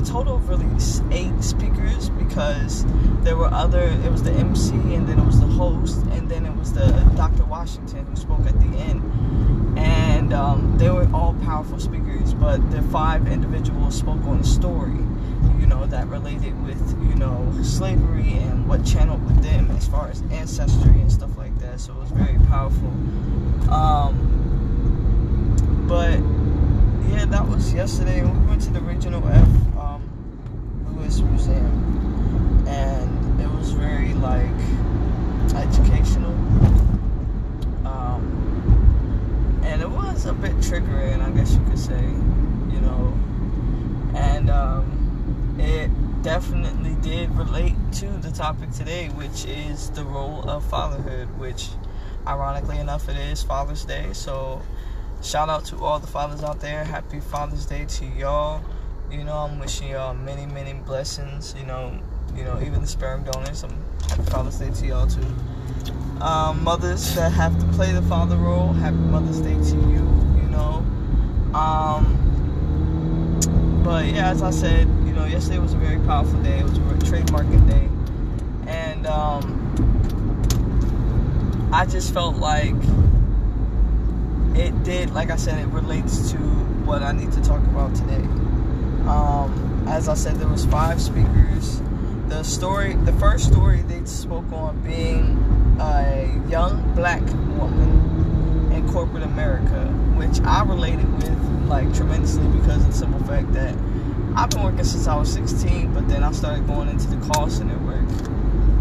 a total of really eight speakers because there were other. It was the MC and then it was the host and then it was the Dr. Washington who spoke at the end, and um, they were all powerful speakers. But the five individuals spoke on a story, you know, that related with you know slavery and what channeled with them as far as ancestry and stuff like that. So it was very powerful. Um, but yeah, that was yesterday. We went to the Reginald F Lewis Museum, and it was very like educational. Um, and it was a bit triggering, I guess you could say, you know. And um, it definitely did relate to the topic today, which is the role of fatherhood, which ironically enough it is Father's Day. So shout out to all the fathers out there. Happy Father's Day to y'all. You know, I'm wishing y'all many, many blessings. You know, you know, even the sperm donors. I'm happy Father's Day to y'all too. Um, mothers that have to play the father role. Happy Mother's Day to you. You know. Um, but yeah, as I said, you know, yesterday was a very powerful day. It was a trademarking day, and um, I just felt like it did, like I said, it relates to what I need to talk about today. Um, as I said, there was five speakers. The story, the first story they spoke on being a young black woman in corporate America, which I related with like tremendously because of the simple fact that I've been working since I was 16, but then I started going into the call center work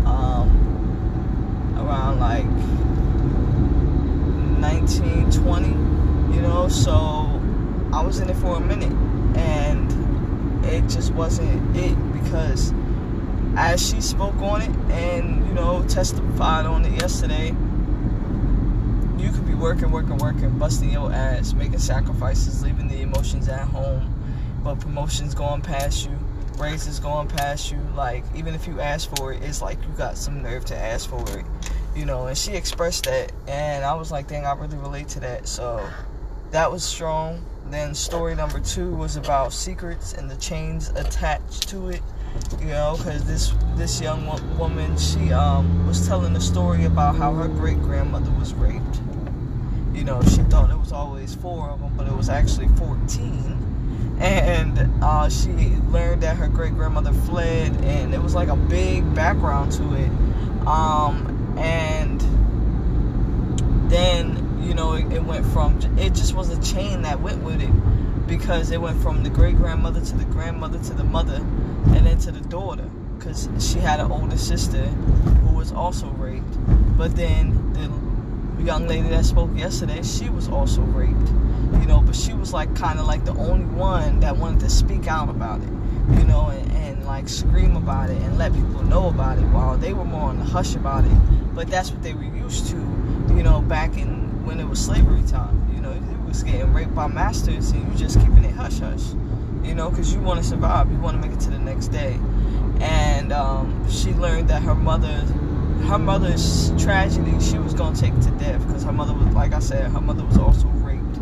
um, around like 19, 20, you know, so I was in it for a minute and it just wasn't it because as she spoke on it and, you know, testified on it yesterday, you could be working, working, working, busting your ass, making sacrifices, leaving the emotions at home, but promotions going past you, raises going past you, like, even if you ask for it, it's like you got some nerve to ask for it you know, and she expressed that, and I was like, dang, I really relate to that. So that was strong. Then story number two was about secrets and the chains attached to it. You know, because this this young wo- woman, she um, was telling a story about how her great grandmother was raped. You know, she thought it was always four of them, but it was actually 14. And uh, she learned that her great grandmother fled, and it was like a big background to it. Um, and then you know it, it, went from it just was a chain that went with it because it went from the great grandmother to the grandmother to the mother and then to the daughter because she had an older sister who was also raped. But then the young lady that spoke yesterday she was also raped you know but she was like kind of like the only one that wanted to speak out about it you know and, and like scream about it and let people know about it while they were more on the hush about it. But that's what they were used to, you know, back in when it was slavery time. You know, it was getting raped by masters and you just keeping it hush hush. You know, because you want to survive, you want to make it to the next day. And um, she learned that her mother, her mother's tragedy, she was gonna take to death because her mother was, like I said, her mother was also raped,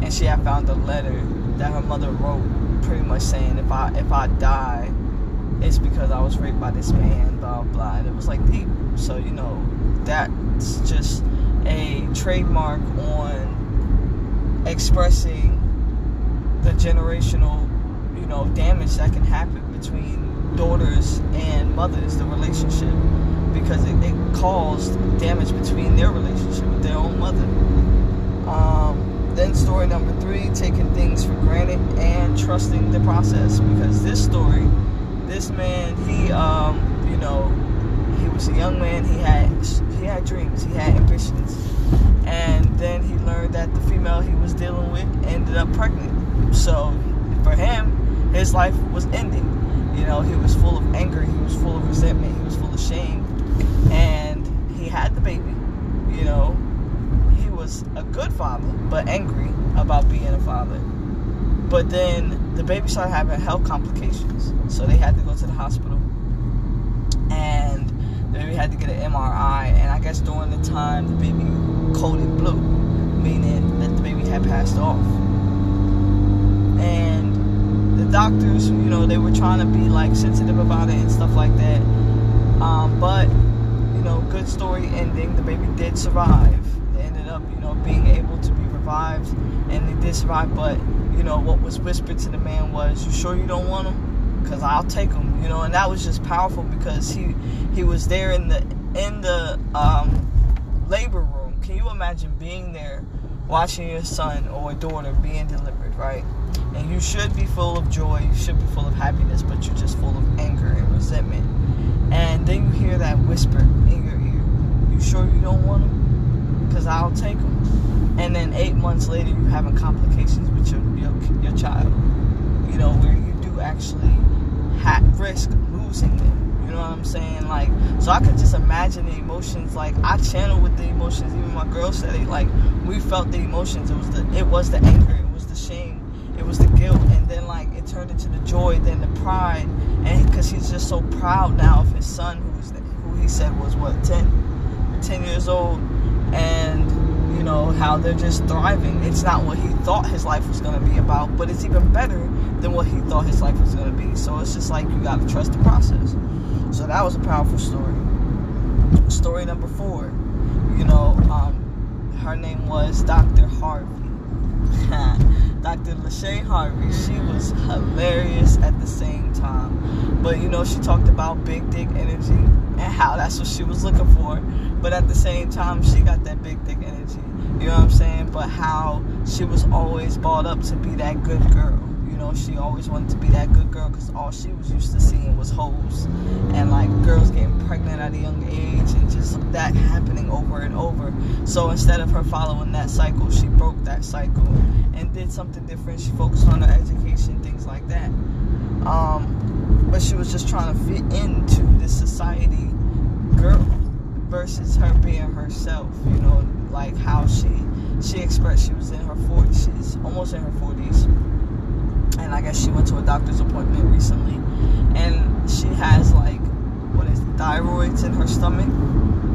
and she had found a letter that her mother wrote, pretty much saying, if I if I die, it's because I was raped by this man, blah blah. And it was like deep. So you know, that's just a trademark on expressing the generational, you know, damage that can happen between daughters and mothers, the relationship, because it, it caused damage between their relationship with their own mother. Um, then story number three, taking things for granted and trusting the process, because this story, this man, he, um, you know, he was a young man. He had he had dreams. He had ambitions, and then he learned that the female he was dealing with ended up pregnant. So for him, his life was ending. You know, he was full of anger. He was full of resentment. He was full of shame, and he had the baby. You know, he was a good father, but angry about being a father. But then the baby started having health complications, so they had to go to the hospital. And the baby had to get an MRI, and I guess during the time the baby coded blue, meaning that the baby had passed off. And the doctors, you know, they were trying to be like sensitive about it and stuff like that. Um, but you know, good story ending. The baby did survive. They ended up, you know, being able to be revived, and they did survive. But you know, what was whispered to the man was, "You sure you don't want him? Cause I'll take him." You know, and that was just powerful because he he was there in the in the um, labor room. Can you imagine being there, watching your son or daughter being delivered, right? And you should be full of joy, you should be full of happiness, but you're just full of anger and resentment. And then you hear that whisper in your ear. You sure you don't want him? Because I'll take him. And then eight months later, you're having complications with your, your, your child. You know, where you do actually have risk losing them. You know what I'm saying? Like, so I could just imagine the emotions. Like, I channel with the emotions. Even my girl said it. Like, we felt the emotions. It was the, it was the anger. It was the shame. It was the guilt. And then like, it turned into the joy. Then the pride. And because he's just so proud now of his son, who's who he said was what 10, 10 years old, and you know how they're just thriving. It's not what he thought his life was going to be about, but it's even better than what he thought his life was going to be. So it's just like you got to trust the process. So that was a powerful story. Story number four, you know, um, her name was Dr. Harvey. Dr. Lachey Harvey. She was hilarious at the same time. But you know, she talked about big dick energy and how that's what she was looking for. But at the same time, she got that big dick energy. You know what I'm saying? But how she was always brought up to be that good girl You know, she always wanted to be that good girl because all she was used to seeing was hoes and like girls getting pregnant at a young age and just that happening over and over. So instead of her following that cycle, she broke that cycle and did something different. She focused on her education, things like that. Um, but she was just trying to fit into this society girl versus her being herself, you know, like how she she expressed she was in her 40s, she's almost in her 40s and I guess she went to a doctor's appointment recently, and she has like what is thyroids in her stomach,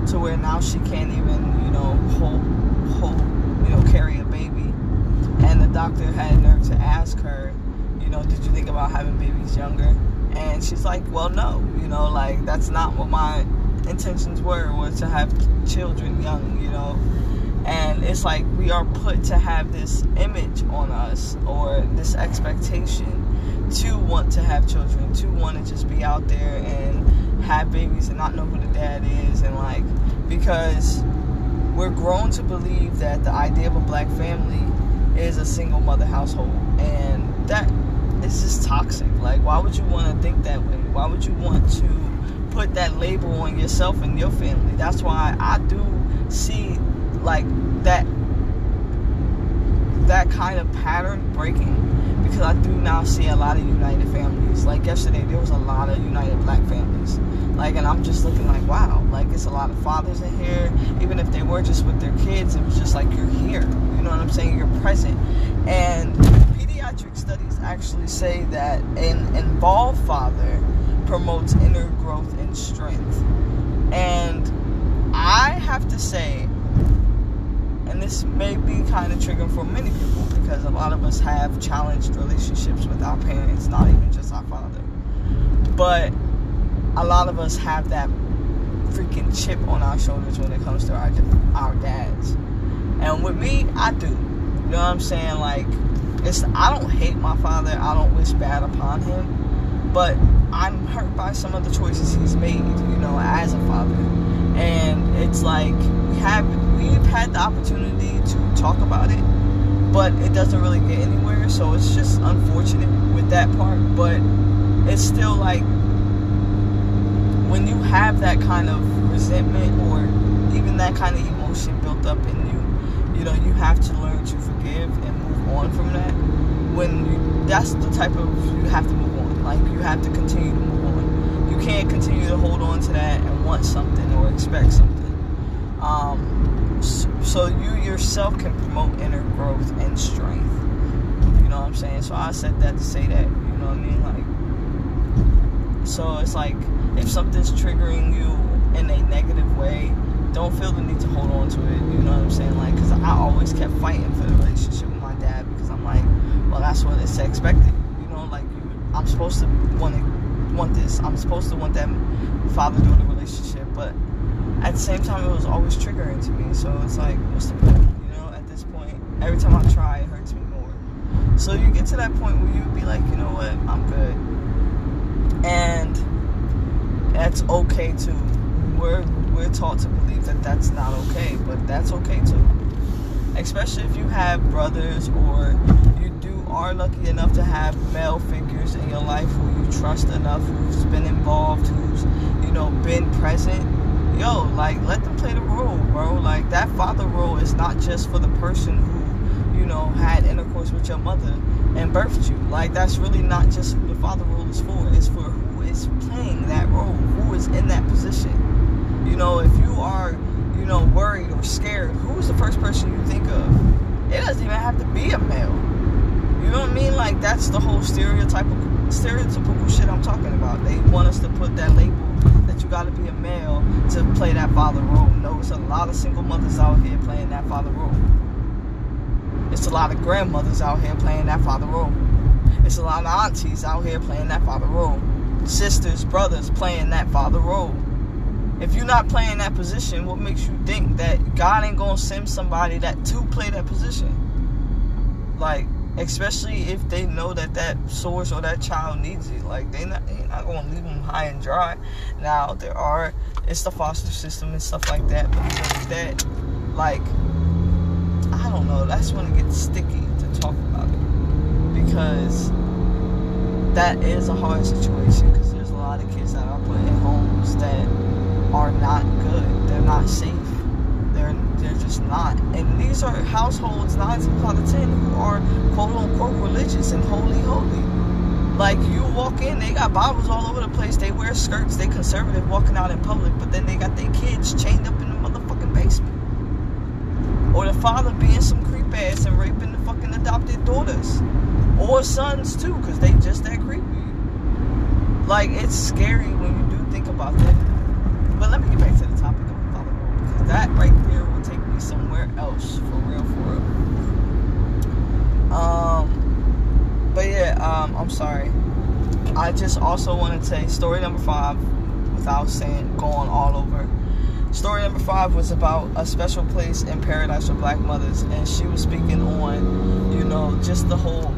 to where now she can't even you know hold hold you know carry a baby, and the doctor had nerve to ask her, you know, did you think about having babies younger? And she's like, well, no, you know, like that's not what my intentions were was to have children young, you know? And it's like we are put to have this image on us or this expectation to want to have children to want to just be out there and have babies and not know who the dad is and like because we're grown to believe that the idea of a black family is a single mother household. And that is just toxic. Like why would you want to think that way? Why would you want to put that label on yourself and your family that's why i do see like that that kind of pattern breaking because I do now see a lot of united families. Like yesterday, there was a lot of united black families. Like, and I'm just looking like, wow, like it's a lot of fathers in here. Even if they were just with their kids, it was just like you're here. You know what I'm saying? You're present, and pediatric studies actually say that an involved father promotes inner growth and strength. And I have to say, and this may be kind of triggering for many people because a lot of us have challenged relationships with our parents, not even just our father. But a lot of us have that freaking chip on our shoulders when it comes to our our dads. And with me, I do. You know what I'm saying? Like, it's I don't hate my father. I don't wish bad upon him, but I'm hurt by some of the choices he's made. You know, as a father, and it's like we have we've had the opportunity to talk about it, but it doesn't really get anywhere. So it's just unfortunate with that part. But it's still like when you have that kind of resentment or even that kind of emotion built up in you, you know, you have to learn to forgive and move on from that. When you, that's the type of you have to move on. Like you have to continue to move on. You can't continue to hold on to that and want something or expect something. Um, so you yourself can promote inner growth and strength. You know what I'm saying? So I said that to say that. You know what I mean? Like, so it's like if something's triggering you in a negative way, don't feel the need to hold on to it. You know what I'm saying? Like, because I always kept fighting for the relationship with my dad because I'm like, well, that's what it's expected. You know, like I'm supposed to want to want this. I'm supposed to want that father-daughter relationship, but at the same time, it was always triggering to me. So it's like, what's the point? You know, at this point, every time I try, it hurts me more. So you get to that point where you be like, you know what, I'm good, and that's okay too. We're we're taught to believe that that's not okay, but that's okay too. Especially if you have brothers or are lucky enough to have male figures in your life who you trust enough, who's been involved, who's you know been present. Yo, like let them play the role, bro. Like that father role is not just for the person who you know had intercourse with your mother and birthed you. Like that's really not just who the father role is for. It's for who is playing that role, who is in that position. You know, if you are, you know, worried or scared, who's the first person you think of? It doesn't even have to be a male. You know what I mean? Like that's the whole stereotypical stereotypical shit I'm talking about. They want us to put that label that you gotta be a male to play that father role. No, it's a lot of single mothers out here playing that father role. It's a lot of grandmothers out here playing that father role. It's a lot of aunties out here playing that father role. Sisters, brothers playing that father role. If you're not playing that position, what makes you think that God ain't gonna send somebody that to play that position? Like, especially if they know that that source or that child needs it. Like, they not, they not gonna leave them high and dry. Now, there are, it's the foster system and stuff like that, but that, like, I don't know. That's when it gets sticky to talk about it because that is a hard situation because there's a lot of kids that are put in homes that are not good. They're not safe. They're just not. And these are households nine times out of ten who are quote unquote religious and holy holy. Like you walk in, they got Bibles all over the place. They wear skirts. They conservative walking out in public, but then they got their kids chained up in the motherfucking basement. Or the father being some creep ass and raping the fucking adopted daughters. Or sons too, because they just that creepy. Like, it's scary when you do think about that. But let me get back to the topic of father role, because that right there somewhere else, for real, for real. Um, but yeah, um, I'm sorry. I just also want to say story number five, without saying going all over Story number five was about a special place in paradise for black mothers, and she was speaking on, you know, just the whole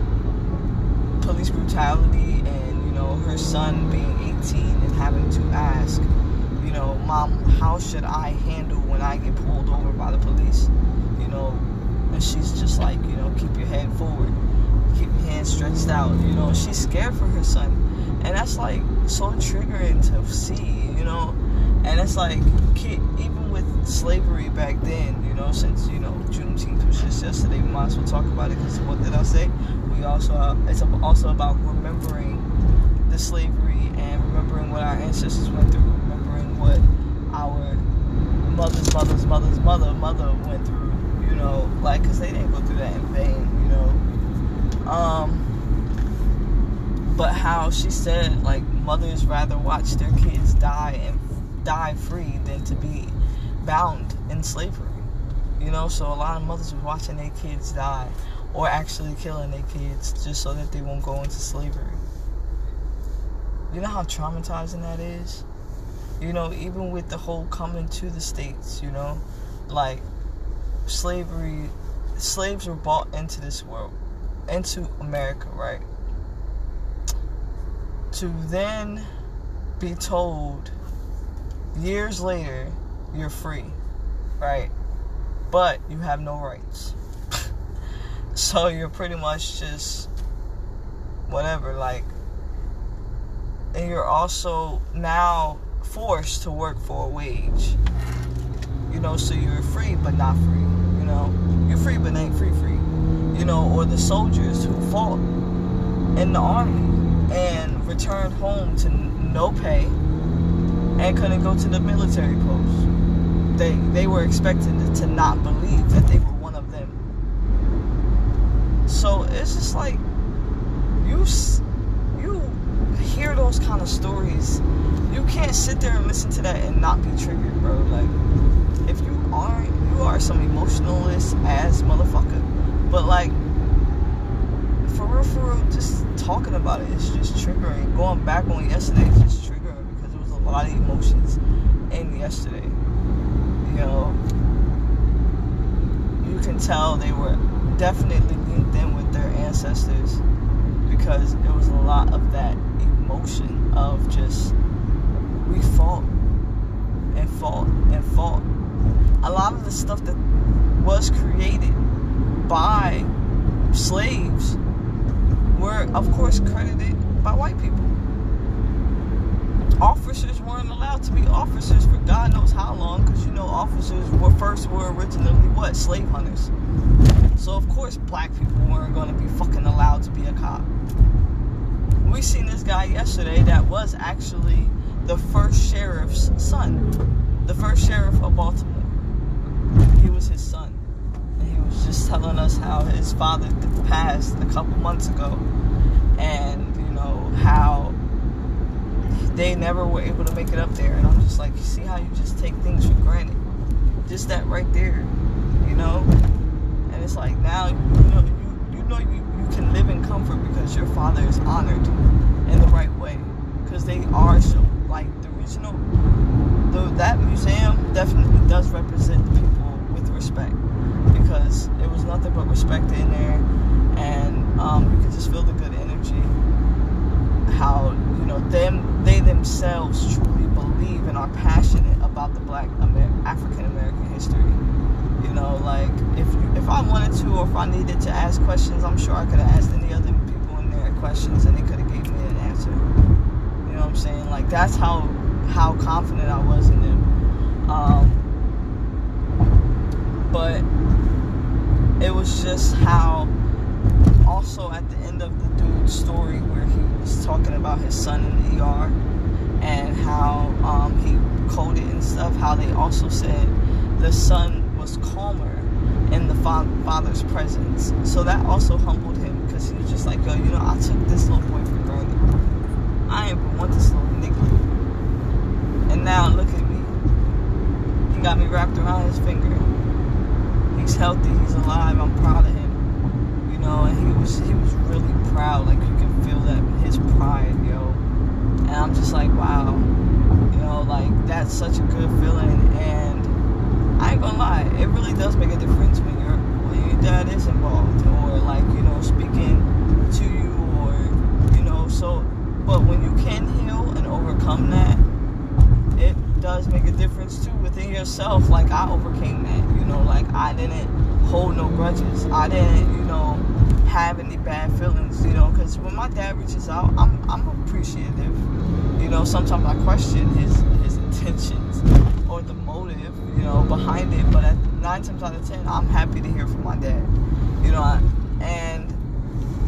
police brutality and, you know, her son being 18 and having to ask, you know, mom, how should I handle when I get pulled over by the police? You know, and she's just like, you know, keep your head forward, keep your hands stretched out. You know, she's scared for her son, and that's like so triggering to see, you know and it's like, even with slavery back then, you know, since, you know, Juneteenth was just yesterday, we might as well talk about it because what did I say? We also, uh, it's also about remembering the slavery and remembering what our ancestors went through, remembering what our mother's mother's mother's mother mother went through, you know, like, because they didn't go through that in vain, you know. Um, but how she said like mothers rather watch their kids die and die free than to be bound in slavery. You know, so a lot of mothers were watching their kids die or actually killing their kids just so that they won't go into slavery. You know how traumatizing that is? You know, even with the whole coming to the States, you know, like slavery, slaves were bought into this world, into America, right? To then be told years later you're free, right? But you have no rights. so you're pretty much just whatever, like, and you're also now forced to work for a wage. You know, so you're free but not free. You know, you're free but ain't free free. You know, or the soldiers who fought in the army and returned home to no pay and couldn't go to the military post. They they were expected to not believe that they were one of them. So it's just like you hear those kind of stories you can't sit there and listen to that and not be triggered, bro. Like, if you aren't, you are some emotionalist ass motherfucker. But like, for real, for real, just talking about it is just triggering. Going back on yesterday is just triggering because there was a lot of emotions in yesterday. You know, you can tell they were definitely linked in with their ancestors because it was a lot of that emotion of just we fought and fought and fought. A lot of the stuff that was created by slaves were, of course, credited by white people. Officers weren't allowed to be officers for God knows how long, because you know officers were first were originally what slave hunters. So of course black people weren't going to be fucking allowed to be a cop. We seen this guy yesterday that was actually the first sheriff's son, the first sheriff of Baltimore. He was his son. And he was just telling us how his father passed a couple months ago and, you know, how they never were able to make it up there. And I'm just like, see how you just take things for granted? Just that right there, you know? And it's like now, you know, you, you know you, you can live in comfort because your father is honored in the right way. Because they are so like the original, the, that museum definitely does represent the people with respect because it was nothing but respect in there, and um, you could just feel the good energy. How you know them, they themselves truly believe and are passionate about the Black Amer- African American history. You know, like if if I wanted to or if I needed to ask questions, I'm sure I could have asked any other people in there questions and they could have gave me an answer You know what I'm saying? Like that's how how confident I was in them. Um, but it was just how also at the end of the story where he was talking about his son in the ER and how um, he coded and stuff, how they also said the son was calmer in the fa- father's presence. So that also humbled him because he was just like, yo, you know, I took this little boy for granted. I ain't want this little nigga. And now look at me. He got me wrapped around his finger. He's healthy, he's alive, I'm proud of him. You know, and he was he was really proud. Like you can feel that his pride, yo. And I'm just like, wow. You know, like that's such a good feeling and I ain't gonna lie, it really does make a difference when your when your dad is involved or like, you know, speaking to you or you know, so but when you can heal and overcome that, it does make a difference too within yourself. Like I overcame that, you know, like I didn't hold no grudges. I didn't, you know, have any bad feelings, you know, because when my dad reaches out, I'm I'm appreciative. You know, sometimes I question his his intentions or the motive, you know, behind it. But at nine times out of ten, I'm happy to hear from my dad. You know, and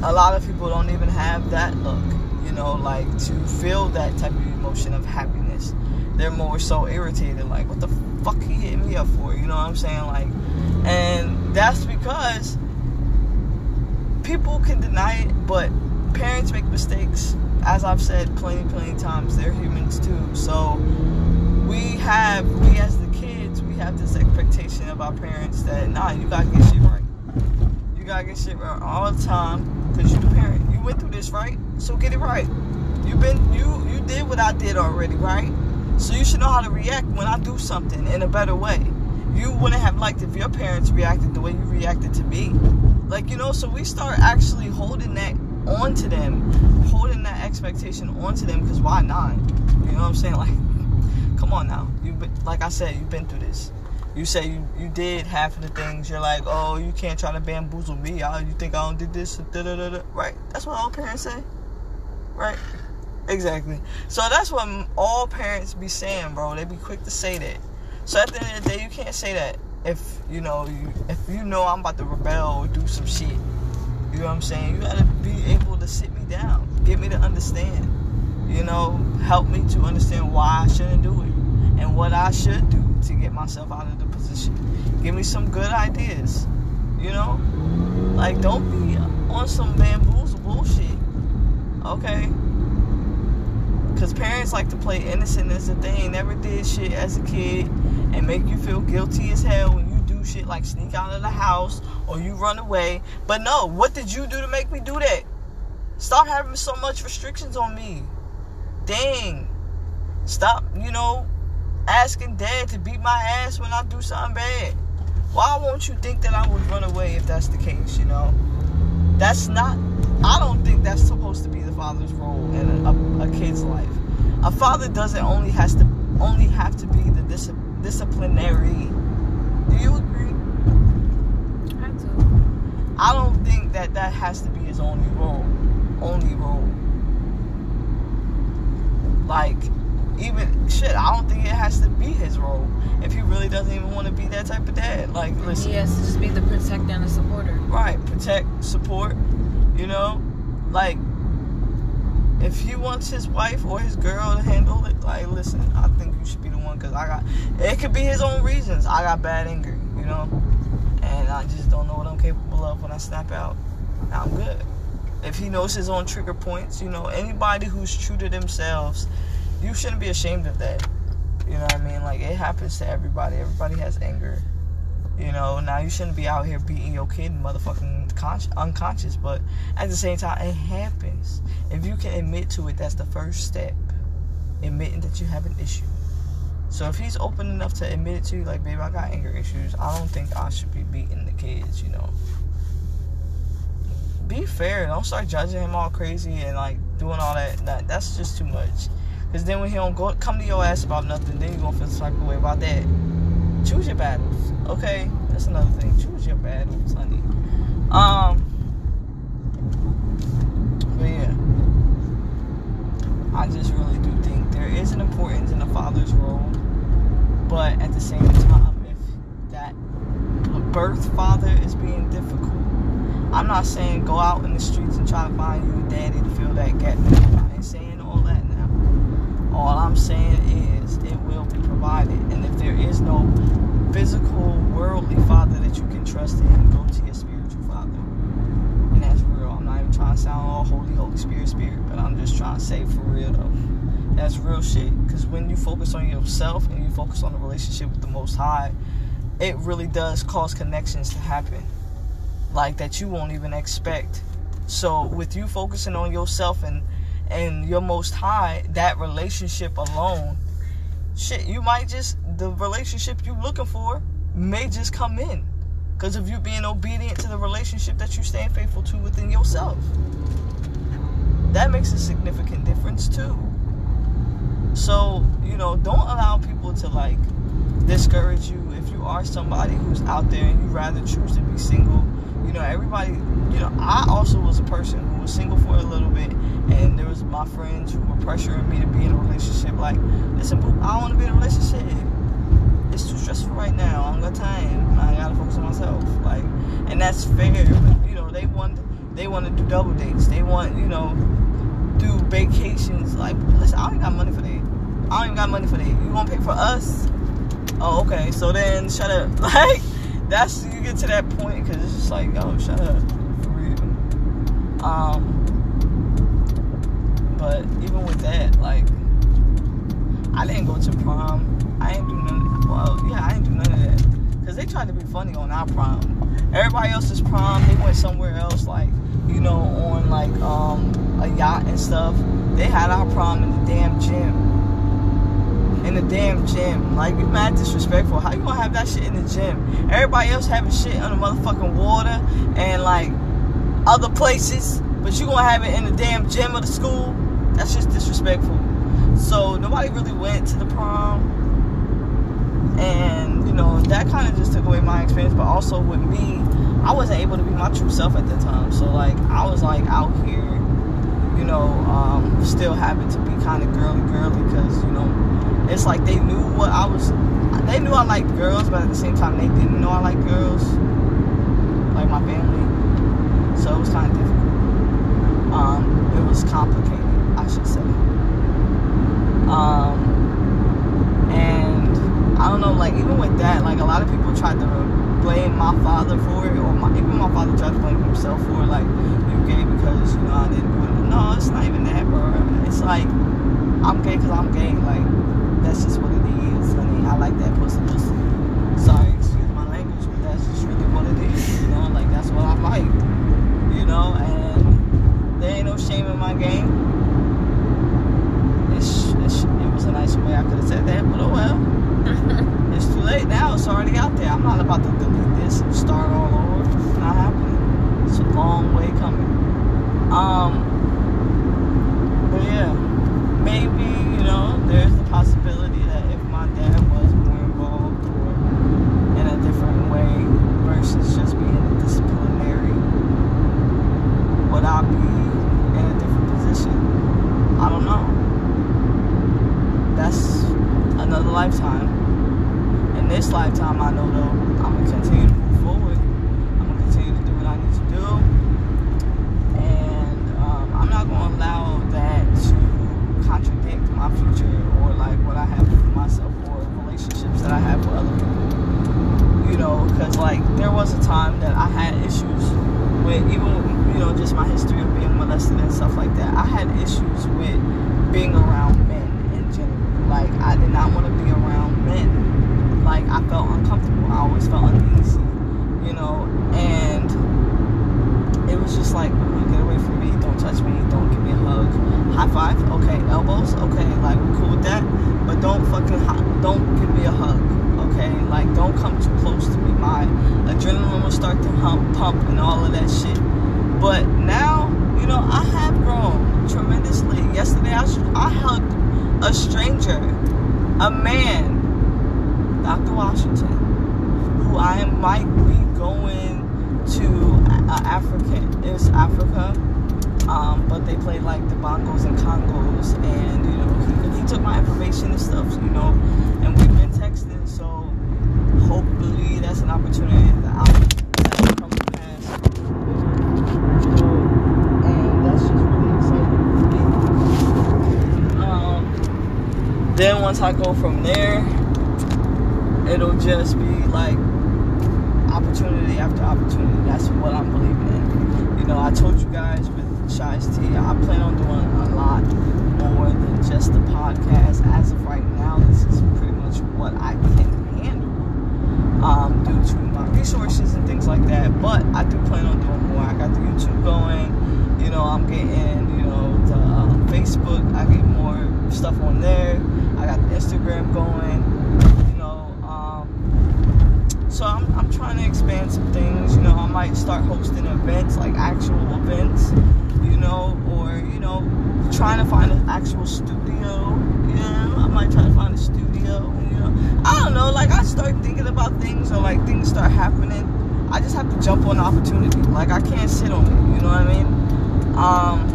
a lot of people don't even have that look you know, like to feel that type of emotion of happiness. They're more so irritated, like, what the fuck he hit me up for? You know what I'm saying? Like, and that's because people can deny it, but parents make mistakes. As I've said plenty, plenty times, they're humans too. So we have, we as the kids, we have this expectation of our parents that, nah, you gotta get shit right. You gotta get shit right all the time because you're the parent. You went through this, right? So get it right. You've been, you, you did what I did already, right? So you should know how to react when I do something in a better way. You wouldn't have liked if your parents reacted the way you reacted to me. Like, you know, so we start actually holding that onto them, holding that expectation onto them, because why not? You know what I'm saying? Like, come on now. You like I said, you've been through this. You say you, you did half of the things. You're like, oh, you can't try to bamboozle me. Oh, you think I don't did this? Da, da, da, right? That's what all parents say. Right? Exactly. So that's what all parents be saying, bro. They be quick to say that. So at the end of the day, you can't say that if you know you if you know I'm about to rebel or do some shit. You know what I'm saying? You gotta be able to sit me down, get me to understand. You know, help me to understand why I shouldn't do it and what I should do to get myself out of the position. Give me some good ideas. You know, like don't be on some bamboozle bullshit. Okay because parents like to play innocent as a thing. Never did shit as a kid and make you feel guilty as hell when you do shit like sneak out of the house or you run away. But no, what did you do to make me do that? Stop having so much restrictions on me. Dang. Stop, you know, asking dad to beat my ass when I do something bad. Why won't you think that I would run away if that's the case, you know? That's not, I don't think that's supposed to be the father's role in a, a kid's life. A father doesn't only has to only have to be the dis- disciplinary. Do you agree? I do. I don't think that that has to be his only role. Only role. Like, even shit, I don't think it has to be his role if he really doesn't even want to be that type of dad. Like, listen. He has to just be the protector and the supporter. Right, protect, support. You know, like if he wants his wife or his girl to handle it, like, listen, I think you should be the one because I got. It could be his own reasons. I got bad anger, you know, and I just don't know what I'm capable of when I snap out. I'm good. If he knows his own trigger points, you know, anybody who's true to themselves, you shouldn't be ashamed of that. You know what I mean? Like it happens to everybody. Everybody has anger. You know, now you shouldn't be out here beating your kid motherfucking con- unconscious, but at the same time, it happens. If you can admit to it, that's the first step. Admitting that you have an issue. So if he's open enough to admit it to you, like, babe, I got anger issues, I don't think I should be beating the kids, you know. Be fair. Don't start judging him all crazy and like doing all that. that that's just too much. Cause then when he don't go come to your ass about nothing, then you gonna feel some type of way about that. Choose your battles, okay? That's another thing. Choose your battles, honey. Um, but yeah, I just really do think there is an importance in a father's role, but at the same time, if that birth father is being difficult, I'm not saying go out in the streets and try to find you a daddy to fill that gap. I ain't saying. All I'm saying is it will be provided, and if there is no physical, worldly father that you can trust in, go to your spiritual father. And that's real. I'm not even trying to sound all holy, Holy Spirit, Spirit, but I'm just trying to say for real though. That's real shit. Because when you focus on yourself and you focus on the relationship with the Most High, it really does cause connections to happen. Like that you won't even expect. So with you focusing on yourself and and your most high, that relationship alone, shit, you might just the relationship you're looking for may just come in because of you being obedient to the relationship that you staying faithful to within yourself. That makes a significant difference too. So, you know, don't allow people to like discourage you if you are somebody who's out there and you rather choose to be single. You know, everybody, you know, I also was a person who was single for a little bit and there was my friends who were pressuring me to be in a relationship. Like, listen, boo, I don't want to be in a relationship it's too stressful right now. I don't got time. I gotta focus on myself. Like, and that's fair. But, you know, they want they want to do double dates. They want you know do vacations. Like, listen, I ain't got money for that. I don't even got money for that. You won't pay for us? Oh, okay. So then, shut up. Like, that's get to that point because it's just like, oh, shut up. For real. Um, but even with that, like, I didn't go to prom. I didn't do none. Well, yeah, I didn't do none of that because they tried to be funny on our prom. Everybody else's prom, they went somewhere else, like you know, on like um a yacht and stuff. They had our prom in the damn gym. In the damn gym. Like, you mad disrespectful. How you gonna have that shit in the gym? Everybody else having shit on the motherfucking water and like other places, but you gonna have it in the damn gym of the school? That's just disrespectful. So nobody really went to the prom. And, you know, that kind of just took away my experience. But also with me, I wasn't able to be my true self at that time. So, like, I was, like, out here, you know, um, still having to be kind of girly girly because, you know, it's like they knew what I was. They knew I liked girls, but at the same time, they didn't know I liked girls. Like my family. So it was kind of difficult. Um, it was complicated, I should say. Um, and I don't know, like even with that, like a lot of people tried to blame my father for it, or my, even my father tried to blame himself for it, like you gay because you know I didn't do it. No, it's not even that, bro. It's like I'm gay because I'm gay. Like that's just what it is. Mean, I like that pussy, pussy. Sorry, excuse my language, but that's just really what it is. You know, like that's what I like. You know, and there ain't no shame in my game. It's, it's, it was a nice way I could have said that, but oh well. Late now. It's already out there. I'm not about to delete this and start all over. It's not happening. It's a long way coming. Um, but yeah, maybe you know there's the possibility that if my dad was more involved or in a different way versus just being a disciplinary, would I be in a different position? I don't know. That's another lifetime. This lifetime, I know though, I'm gonna continue to move forward. I'm gonna continue to do what I need to do, and um, I'm not gonna allow that to contradict my future or like what I have for myself or relationships that I have with other people. You know, because like there was a time that I had issues with even you know just my history of being molested and stuff like that. I had issues with being around men in general. Like I did not want to be around men. Like I felt uncomfortable. I always felt uneasy. You know, and it was just like, get away from me, don't touch me, don't give me a hug. High five, okay, elbows, okay, like we're cool with that. But don't fucking don't give me a hug. Okay? Like don't come too close to me. My adrenaline will start to hump pump and all of that shit. But now, you know, I have grown tremendously. Yesterday I, I hugged a stranger, a man, Dr. Washington, who I might be going to uh, African, it's Africa, um, but they play like the bongos and congos, and you know he, he took my information and stuff, you know, and we've been texting, so hopefully that's an opportunity that I'll. Um, then once I go from there, it'll just be like opportunity after opportunity. That's what I'm believing in. You know, I told you guys with Chai's Tea, I plan on doing a lot more than just the podcast. As of right now, this is pretty much what I can handle um, due to my resources and things like that. But I do plan on doing more. I got the YouTube going. You know, I'm getting, you know, the um, Facebook. I get more stuff on there. I got the Instagram going. You know, so I'm, I'm trying to expand some things. You know, I might start hosting events, like actual events, you know, or, you know, trying to find an actual studio. Yeah, I might try to find a studio, you know. I don't know, like I start thinking about things or like things start happening. I just have to jump on the opportunity. Like I can't sit on it, you know what I mean? Um,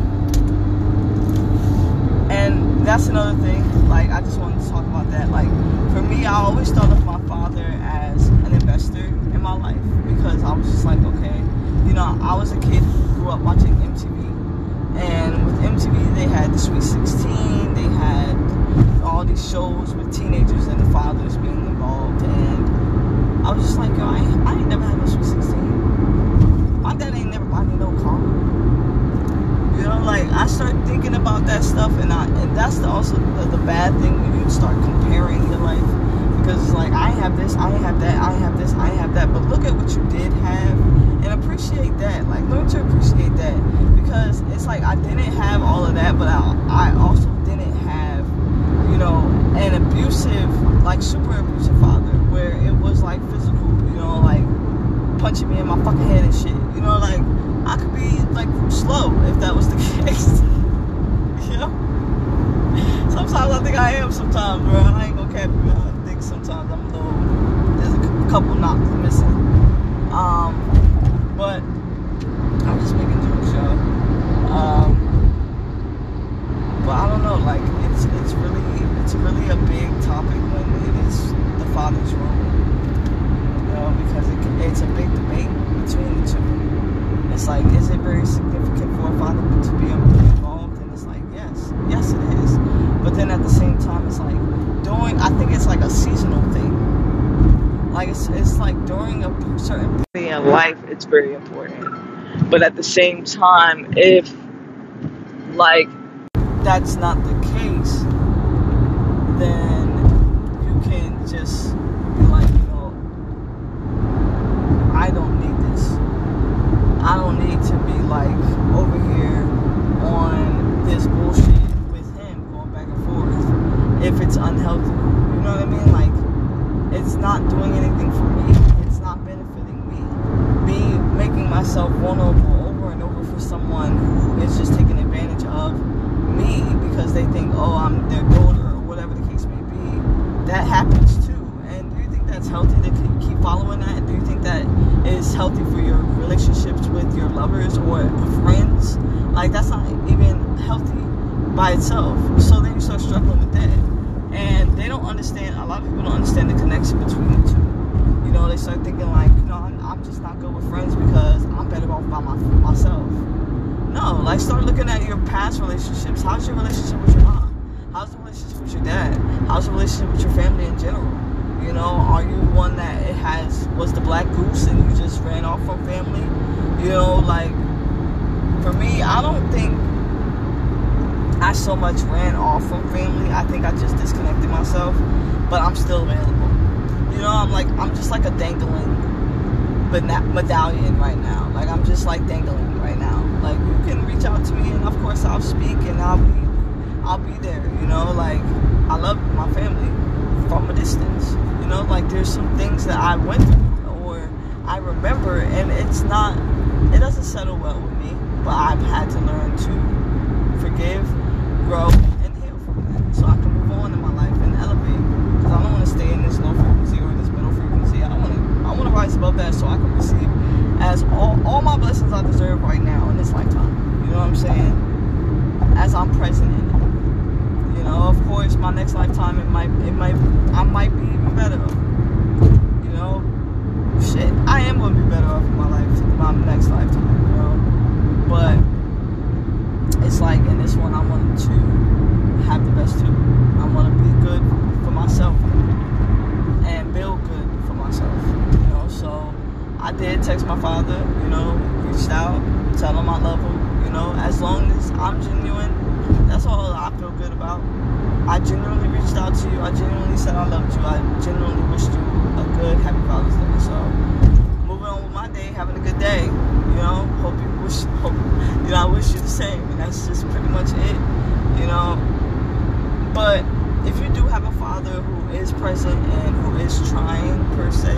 and that's another thing. Like I just wanted to talk about that. Like for me, I always thought of my father as my life because I was just like, okay, you know, I was a kid who grew up watching MTV, and with MTV they had the Sweet 16, they had all these shows with teenagers and the fathers being involved, and I was just like, yo, I, ain't, I ain't never had no Sweet 16. My dad ain't never bought me no car. You know, like I start thinking about that stuff, and I and that's the, also the, the bad thing when you start comparing your life because like I have this, I have that, I have this, I have that. But look at what you did have and appreciate that. Like learn to appreciate that because it's like I didn't have all of that, but I, I also didn't have, you know, an abusive, like super abusive father where it was like physical, you know, like punching me in my fucking head and shit. You know, like I could be like slow if that was the case. you know? Sometimes I think I am sometimes, bro. I ain't gonna cap you. Think sometimes I'm a little there's a couple knocks missing. Um but I'm just making jokes, y'all. Um but I don't know, like it's it's really it's really a big topic when it is the father's role. You know, because it, it's a big debate between the two. It's like, is it very significant for a father to be involved? And it's like, yes, yes, it is. Then at the same time, it's like doing. I think it's like a seasonal thing. Like it's it's like during a certain period in life, it's very important. But at the same time, if like that's not the case, then you can just be like, you know, I don't need this. I don't need to be like over here on this bullshit with him going back and forth if it's unhealthy. You know what I mean? Like, it's not doing anything for me. It's not benefiting me. Me making myself vulnerable over and over for someone who is just taking advantage of me because they think, oh, I'm their daughter or whatever the case may be. That happens too. And do you think that's healthy to keep- keep following that? Do you think that is healthy for your relationships with your lovers or friends? Like, that's not even healthy by itself. So then you start struggling with that. And they don't understand, a lot of people don't understand the connection between the two. You know, they start thinking like, you know, I'm, I'm just not good with friends because I'm better off by my, myself. No, like start looking at your past relationships. How's your relationship with your mom? How's the relationship with your dad? How's the relationship with your family in general? You know, are you one that it has was the black goose and you just ran off from family? You know, like for me, I don't think I so much ran off from family. I think I just disconnected myself, but I'm still available. You know, I'm like I'm just like a dangling bena- medallion right now. Like I'm just like dangling right now. Like you can reach out to me, and of course I'll speak, and I'll be I'll be there. You know, like I love my family from a distance. You know, like there's some things that I went through or I remember, and it's not it doesn't settle well with me. But I've had to learn to forgive, grow, and heal from that, so I can move on in my life and elevate. Because I don't want to stay in this low frequency or this middle frequency. I want to I want to rise above that so I can receive as all, all my blessings I deserve right now in this lifetime. You know what I'm saying? As I'm present in it. You know, of course, my next lifetime it might it might I might be even better. You know, shit, I am gonna be better off in my life, my next lifetime. You know, but it's like in this one I want to have the best too. I want to be good for myself and build good for myself. You know, so I did text my father. You know, reached out, tell him I love him. You know, as long as I'm genuine, that's all I feel good about. I genuinely reached out to you. I genuinely said I loved you. I genuinely wished you a good, happy Father's Day. So, moving on with my day, having a good day. You know, hope you you know, I wish you the same. And that's just pretty much it. You know, but if you do have a father who is present and who is trying per se,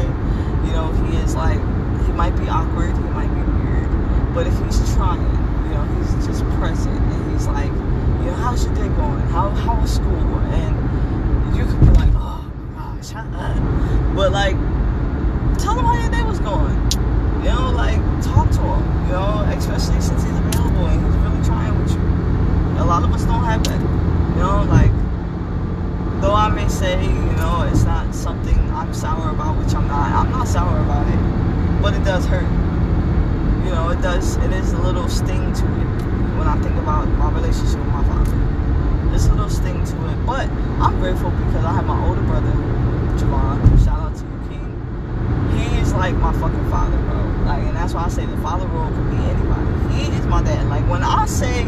you know, he is like he might be awkward, he might be weird, but if he's trying, you know, he's just present and he's like, you know, how's your day going? How how was school? And you could be like, oh gosh, shut up. But like, tell him how your day was going. You know, like talk to him. You know, especially since he's available and he's really trying with you. A lot of us don't have that. You know, like though I may say, you know, it's not something I'm sour about, which I'm not. I'm not sour about it, but it does hurt. You know, it does. It is a little sting to it when I think about my relationship with my father. There's a little sting to it, but I'm grateful because I have my older brother, Javon he's like my fucking father, bro. Like, and that's why I say the father role could be anybody. He is my dad. Like, when I say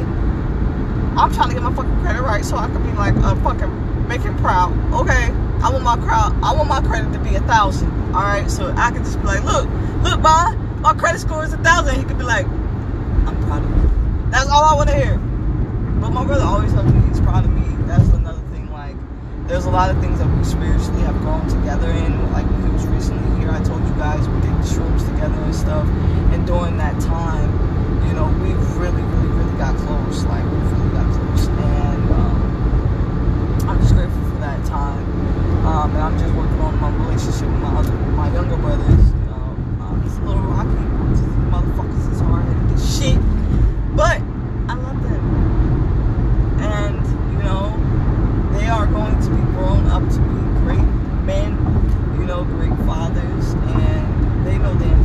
I'm trying to get my fucking credit right so I can be like a fucking make him proud. Okay, I want my crowd. I want my credit to be a thousand. All right, so I can just be like, look, look, by My credit score is a thousand. He could be like, I'm proud of you. That's all I want to hear. But my brother always tells me he's proud of me. That's another thing. Like, there's a lot of things that we spiritually have grown together in. Like, he was recently I told you guys we did shrooms together and stuff. And during that time, you know, we really, really, really got close. Like, we really got close. And um, I'm just grateful for that time. Um, and I'm just working on my relationship with my other, my younger brothers. You know, it's a little rocky. These motherfuckers is hard headed shit. But I love them. And, you know, they are going to be grown up to be great men, you know, great fathers and they know that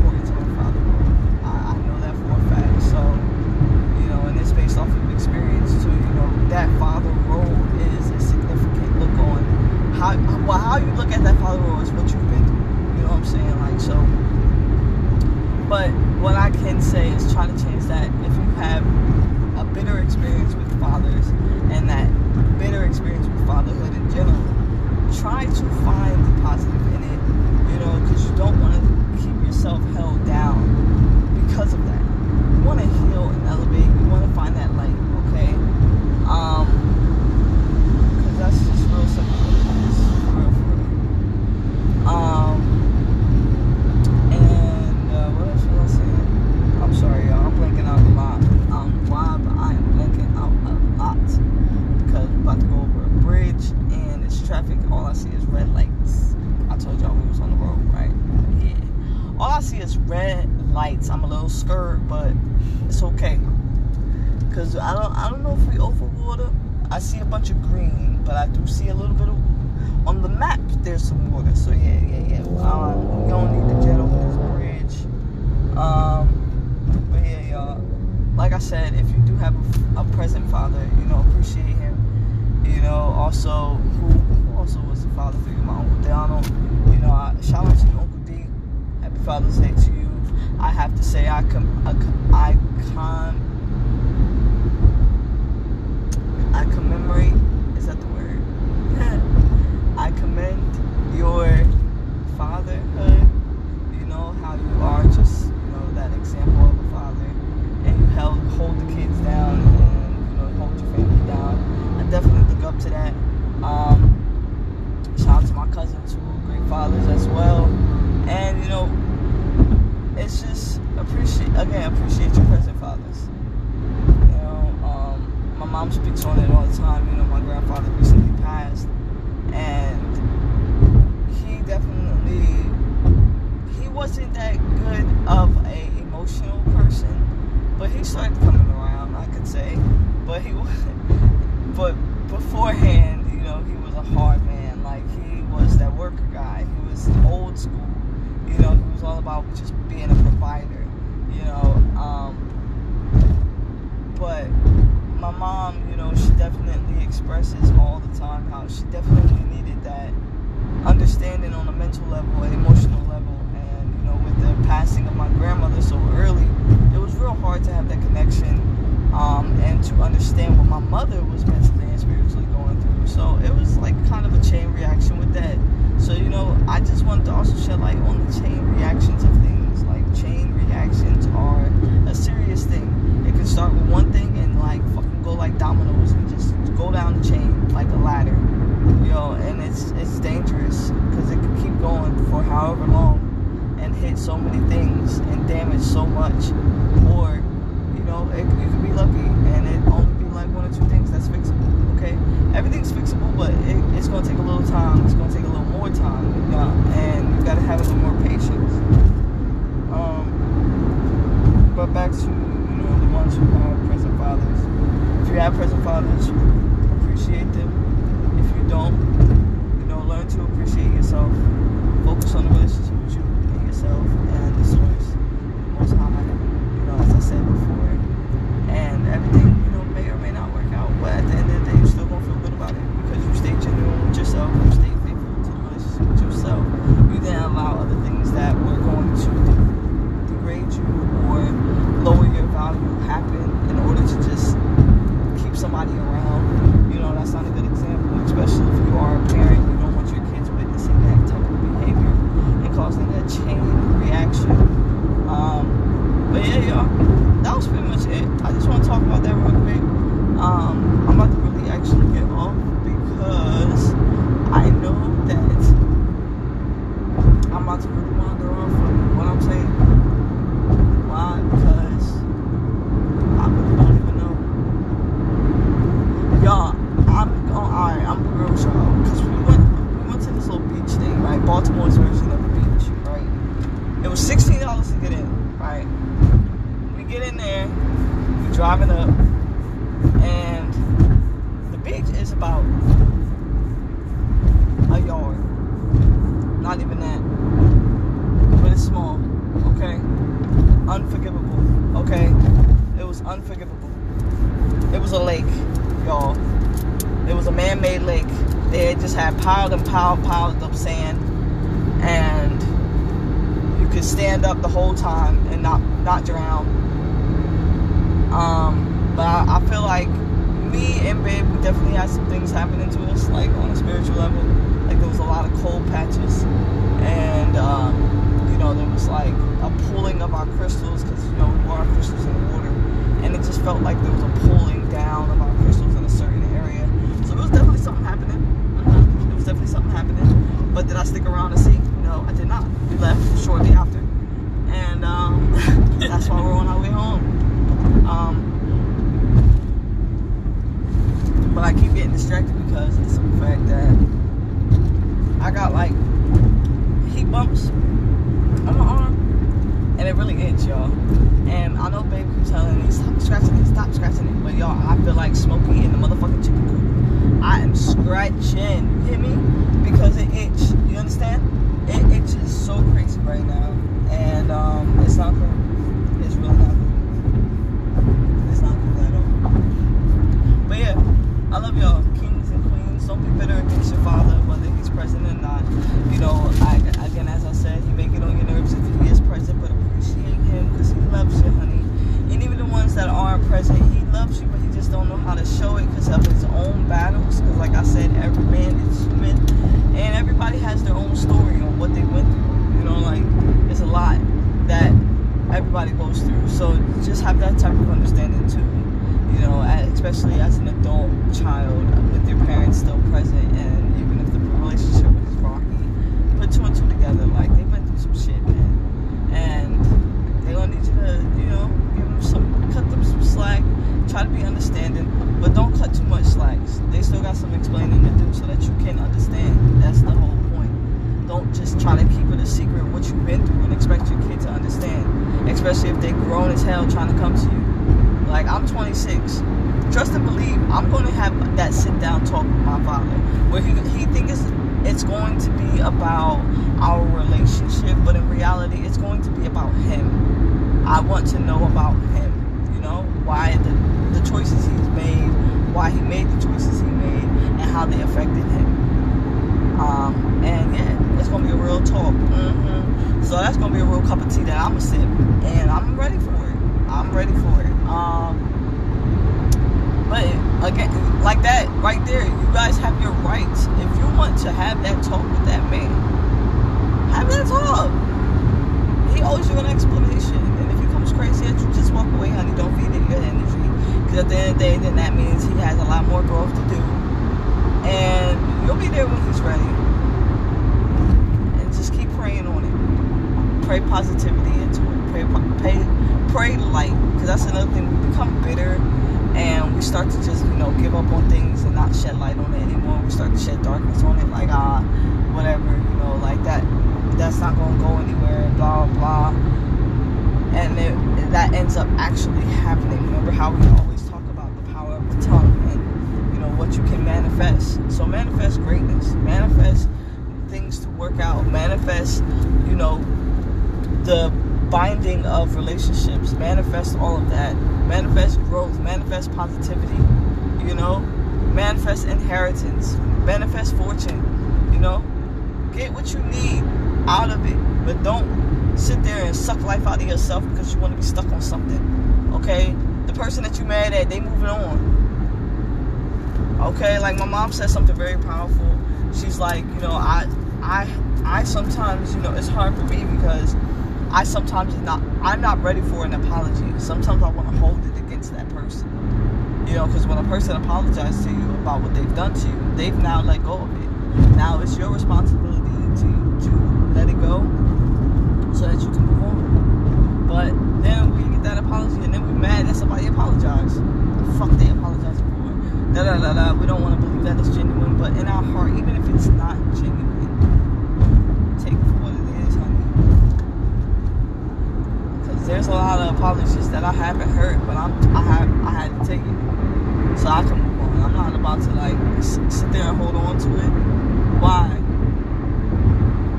everything's fixable, but it, it's gonna take a little time. unforgivable. Okay? It was unforgivable. It was a lake, y'all. It was a man made lake. They just had piled and piled, piled up sand. And you could stand up the whole time and not, not drown. Um, but I, I feel like me and Babe we definitely had some things happening to us, like on a spiritual level. Like there was a lot of cold patches. And, um, know there was like a pulling of our crystals because you know we wore our crystals in the water, and it just felt like there was a pulling down of our crystals in a certain area. So it was definitely something happening. Mhm. There was definitely something happening. But did I stick around to see? No, I did not. We left shortly after, and um, that's why we're on our way home. Um, but I keep getting distracted because of the fact that I got like heat bumps on my arm, and it really itch, y'all. And I know baby keeps telling me stop scratching it, stop scratching it, but y'all, I feel like Smokey in the motherfucking chicken coop. I am scratching, you hear me? Because it itch. You understand? It itches so crazy right now, and um, it's not cool. It's really not cool. It's not cool at all. But yeah. I love y'all, kings and queens. Don't be bitter against your father, whether he's present or not. You know, I said, he may get on your nerves if he is present, but appreciate him because he loves you, honey. And even the ones that aren't present, he loves you, but he just don't know how to show it because of his own battles. Because, like I said, every man is human, and everybody has their own story on what they went through. You know, like it's a lot that everybody goes through. So just have that type of understanding too you know, especially as an adult child with your parents still present, and even if the relationship is rocky, put two and two together. Like they've been through some shit, man, and they're gonna need you to, you know, give them some, cut them some slack, try to be understanding, but don't cut too much slack. They still got some explaining to do so that you can understand. That's the whole point. Don't just try to keep it a secret what you've been through and expect your kid to understand, especially if they're grown as hell trying to come to you. Like I'm 26. Trust and believe, I'm going to have that sit down talk with my father, where he he thinks it's going to be about our relationship, but in reality, it's going to be about him. I want to know about him. You know why the the choices he's made, why he made the choices he made, and how they affected him. Um, and yeah, it's gonna be a real talk. hmm So that's gonna be a real cup of tea that I'm gonna sip, and I'm ready for it. I'm ready for it. Um, but again, like that right there, you guys have your rights. If you want to have that talk with that man, have that talk. He owes you an explanation, and if he comes crazy at you, just walk away, honey. Don't feed it your energy, because at the end of the day, then that means he has a lot more growth to do, and you'll be there when he's ready. And just keep praying on it. Pray positivity into it. Pray, pray, pray light, because thing. We become bitter and we start to just you know give up on things and not shed light on it anymore. We start to shed darkness on it like ah whatever you know like that that's not going to go anywhere blah blah. And it, that ends up actually happening. Remember how we always talk about the power of the tongue and you know what you can manifest. So manifest greatness. Manifest things to work out. Manifest you know the binding of relationships. Manifest all of that. Manifest growth. Manifest positivity. You know? Manifest inheritance. Manifest fortune. You know? Get what you need out of it. But don't sit there and suck life out of yourself because you want to be stuck on something. Okay? The person that you mad at they moving on. Okay? Like my mom said something very powerful. She's like you know i i i sometimes you know it's hard for me because I sometimes not I'm not ready for an apology. Sometimes I want to hold it against that person. You know, because when a person apologizes to you about what they've done to you, they've now let go of it. Now it's your responsibility to to let it go so that you can move on. But then we get that apology and then we're mad that somebody apologized. The fuck they apologize for? Da da da da. We don't want to believe that it's genuine, but in our heart, even if it's not genuine, take it for what it is, honey. There's a lot of apologies that I haven't heard, but I'm I have I had to take it so I can move on. I'm not about to like sit there and hold on to it. Why?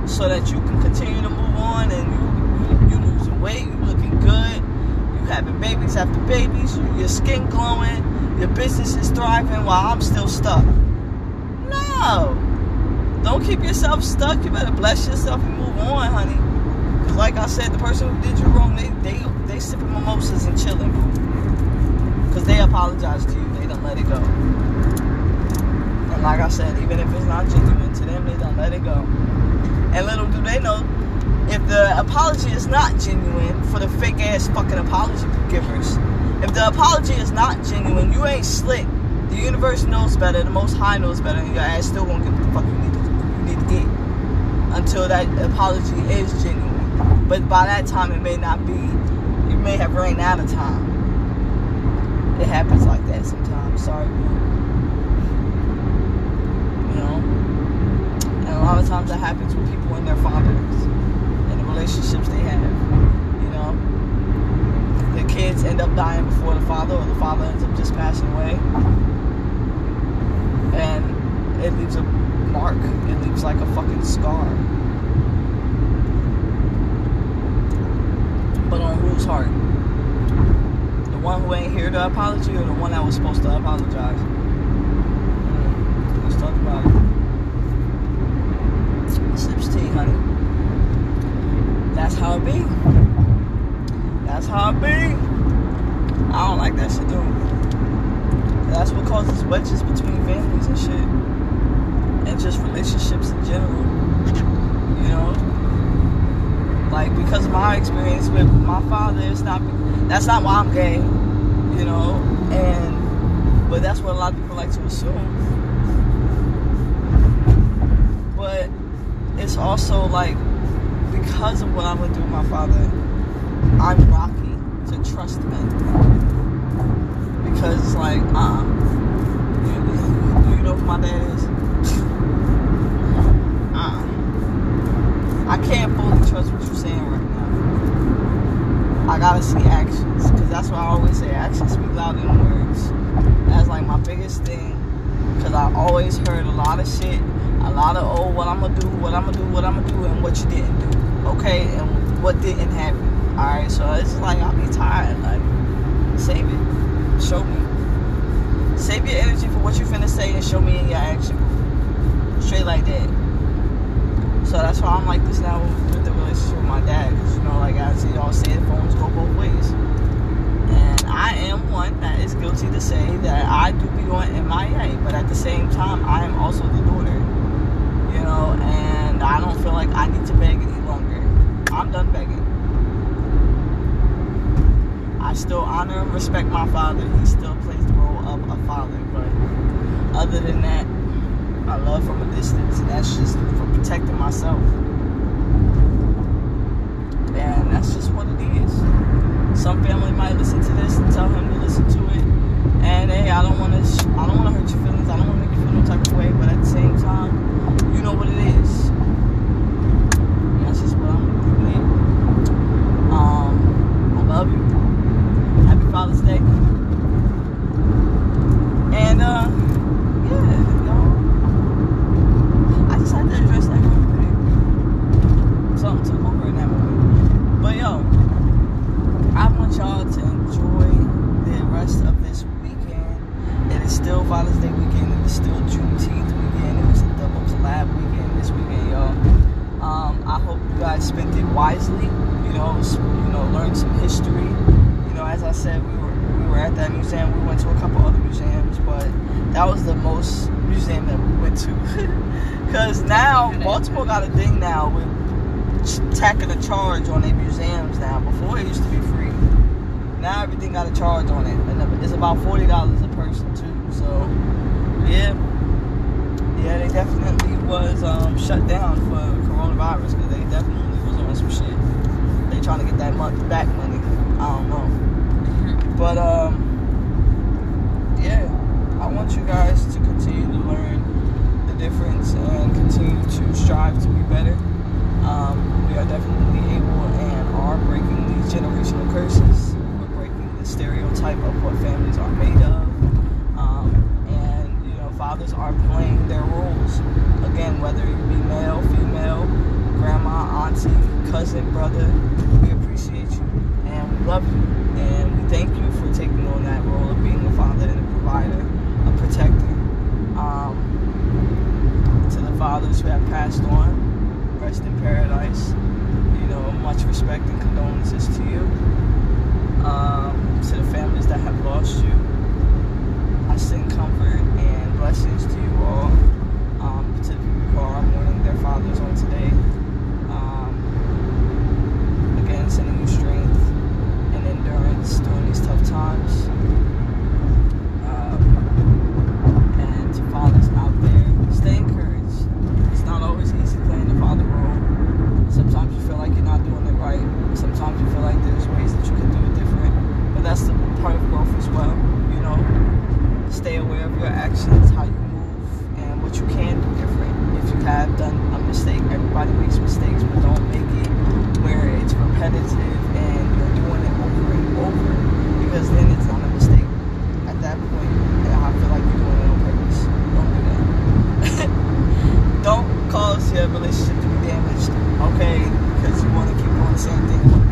So that you can continue to move on and you you, you losing weight, you looking good, you having babies after babies, you, your skin glowing, your business is thriving while I'm still stuck. No. Don't keep yourself stuck, you better bless yourself and move on, honey. Like I said, the person who did you wrong, they they they sipping mimosas and chilling. Cause they apologized to you, they don't let it go. And like I said, even if it's not genuine to them, they don't let it go. And little do they know, if the apology is not genuine for the fake ass fucking apology givers, if the apology is not genuine, you ain't slick. The universe knows better, the most high knows better, and your ass still won't get what the fuck you need to, you need to get until that apology is genuine. But by that time, it may not be. You may have ran out of time. It happens like that sometimes. Sorry. You know? And a lot of times that happens with people and their fathers and the relationships they have. You know? The kids end up dying before the father, or the father ends up just passing away. And it leaves a mark. It leaves like a fucking scar. But on whose heart? The one who ain't here to apology or the one that was supposed to apologize? Let's talk about it. Sips tea, honey. That's how it be. That's how it be. I don't like that shit though. That's what causes wedges between families and shit. And just relationships in general. You know? Like because of my experience with my father, it's not that's not why I'm gay. You know? And but that's what a lot of people like to assume. But it's also like because of what I went through with my father, I'm rocky to trust men. Because like, uh, you, you know who my dad is? I can't fully trust what you're saying right now. I gotta see actions, because that's what I always say. Actions speak louder than words. That's like my biggest thing, because I always heard a lot of shit, a lot of oh, what I'm gonna do, what I'm gonna do, what I'm gonna do, and what you didn't do. Okay, and what didn't happen. All right, so it's like I'll be tired. Like, save it, show me. Save your energy for what you finna say and show me in your action. Straight like that. So that's why I'm like this now with the relationship with my dad. Because, you know, like I see y'all say, phones go both ways. And I am one that is guilty to say that I do be going MIA. But at the same time, I am also the daughter. You know, and I don't feel like I need to beg any longer. I'm done begging. I still honor and respect my father. He still plays the role of a father. But other than that, I love from a distance. That's just protecting myself. And that's just what it is. Some family might listen to this and tell him to listen to it. And hey, I don't want to. I don't want to hurt your feelings. I don't want to make you feel no type of way. But at the same time, you know what it is. And that's just what I'm doing. Um, I love you. Happy Father's Day. And uh, yeah, y'all. I just had to address that real quick. Something took over in that moment. But yo, I want y'all to enjoy the rest of this weekend. It is still Father's Day weekend. It is still Juneteenth weekend. It was a double collab weekend this weekend, y'all. Um, I hope you guys spent it wisely. You know, s- you know, learned some history. You know, as I said, we were we were at that museum. We went to a couple other museums, but that was the most museum that we went to. Cause now Baltimore got a thing now with ch- tacking a charge on their museums now. Before it used to be free. Now everything got a charge on it, and it's about forty dollars a person too. So, yeah, yeah, they definitely was um, shut down for coronavirus because they definitely was on some shit. They trying to get that month back money. I don't know, but um, yeah, I want you guys to continue to learn the difference and continue to strive to be better. Um, we are definitely able and are breaking these generational curses. We're breaking the stereotype of what families are made of. Um, and, you know, fathers are playing their roles. Again, whether you be male, female, grandma, auntie, cousin, brother, we appreciate you and we love you. And we thank you for taking on that role of being a father and a provider, a protector. Um, to the fathers who have passed on, rest in paradise. You know, much respect and condolences to you. Um, to the families that have lost you, I send comfort and blessings to you all. Um, to the people who are mourning their fathers on today. Um, again, sending you strength and endurance during these tough times. Um, and to fathers out there, stay encouraged. It's not always easy playing the father role. Sometimes you feel like you're not doing it right. Sometimes you feel like there's ways that you can do it different. But that's the part of growth as well stay aware of your actions, how you move, and what you can do different. If you have done a mistake, everybody makes mistakes, but don't make it where it's repetitive and you're doing it over and over because then it's not a mistake. At that point, I feel like you're doing it on purpose. Don't do that. don't cause your relationship to be damaged, okay? Because you want to keep on the same thing.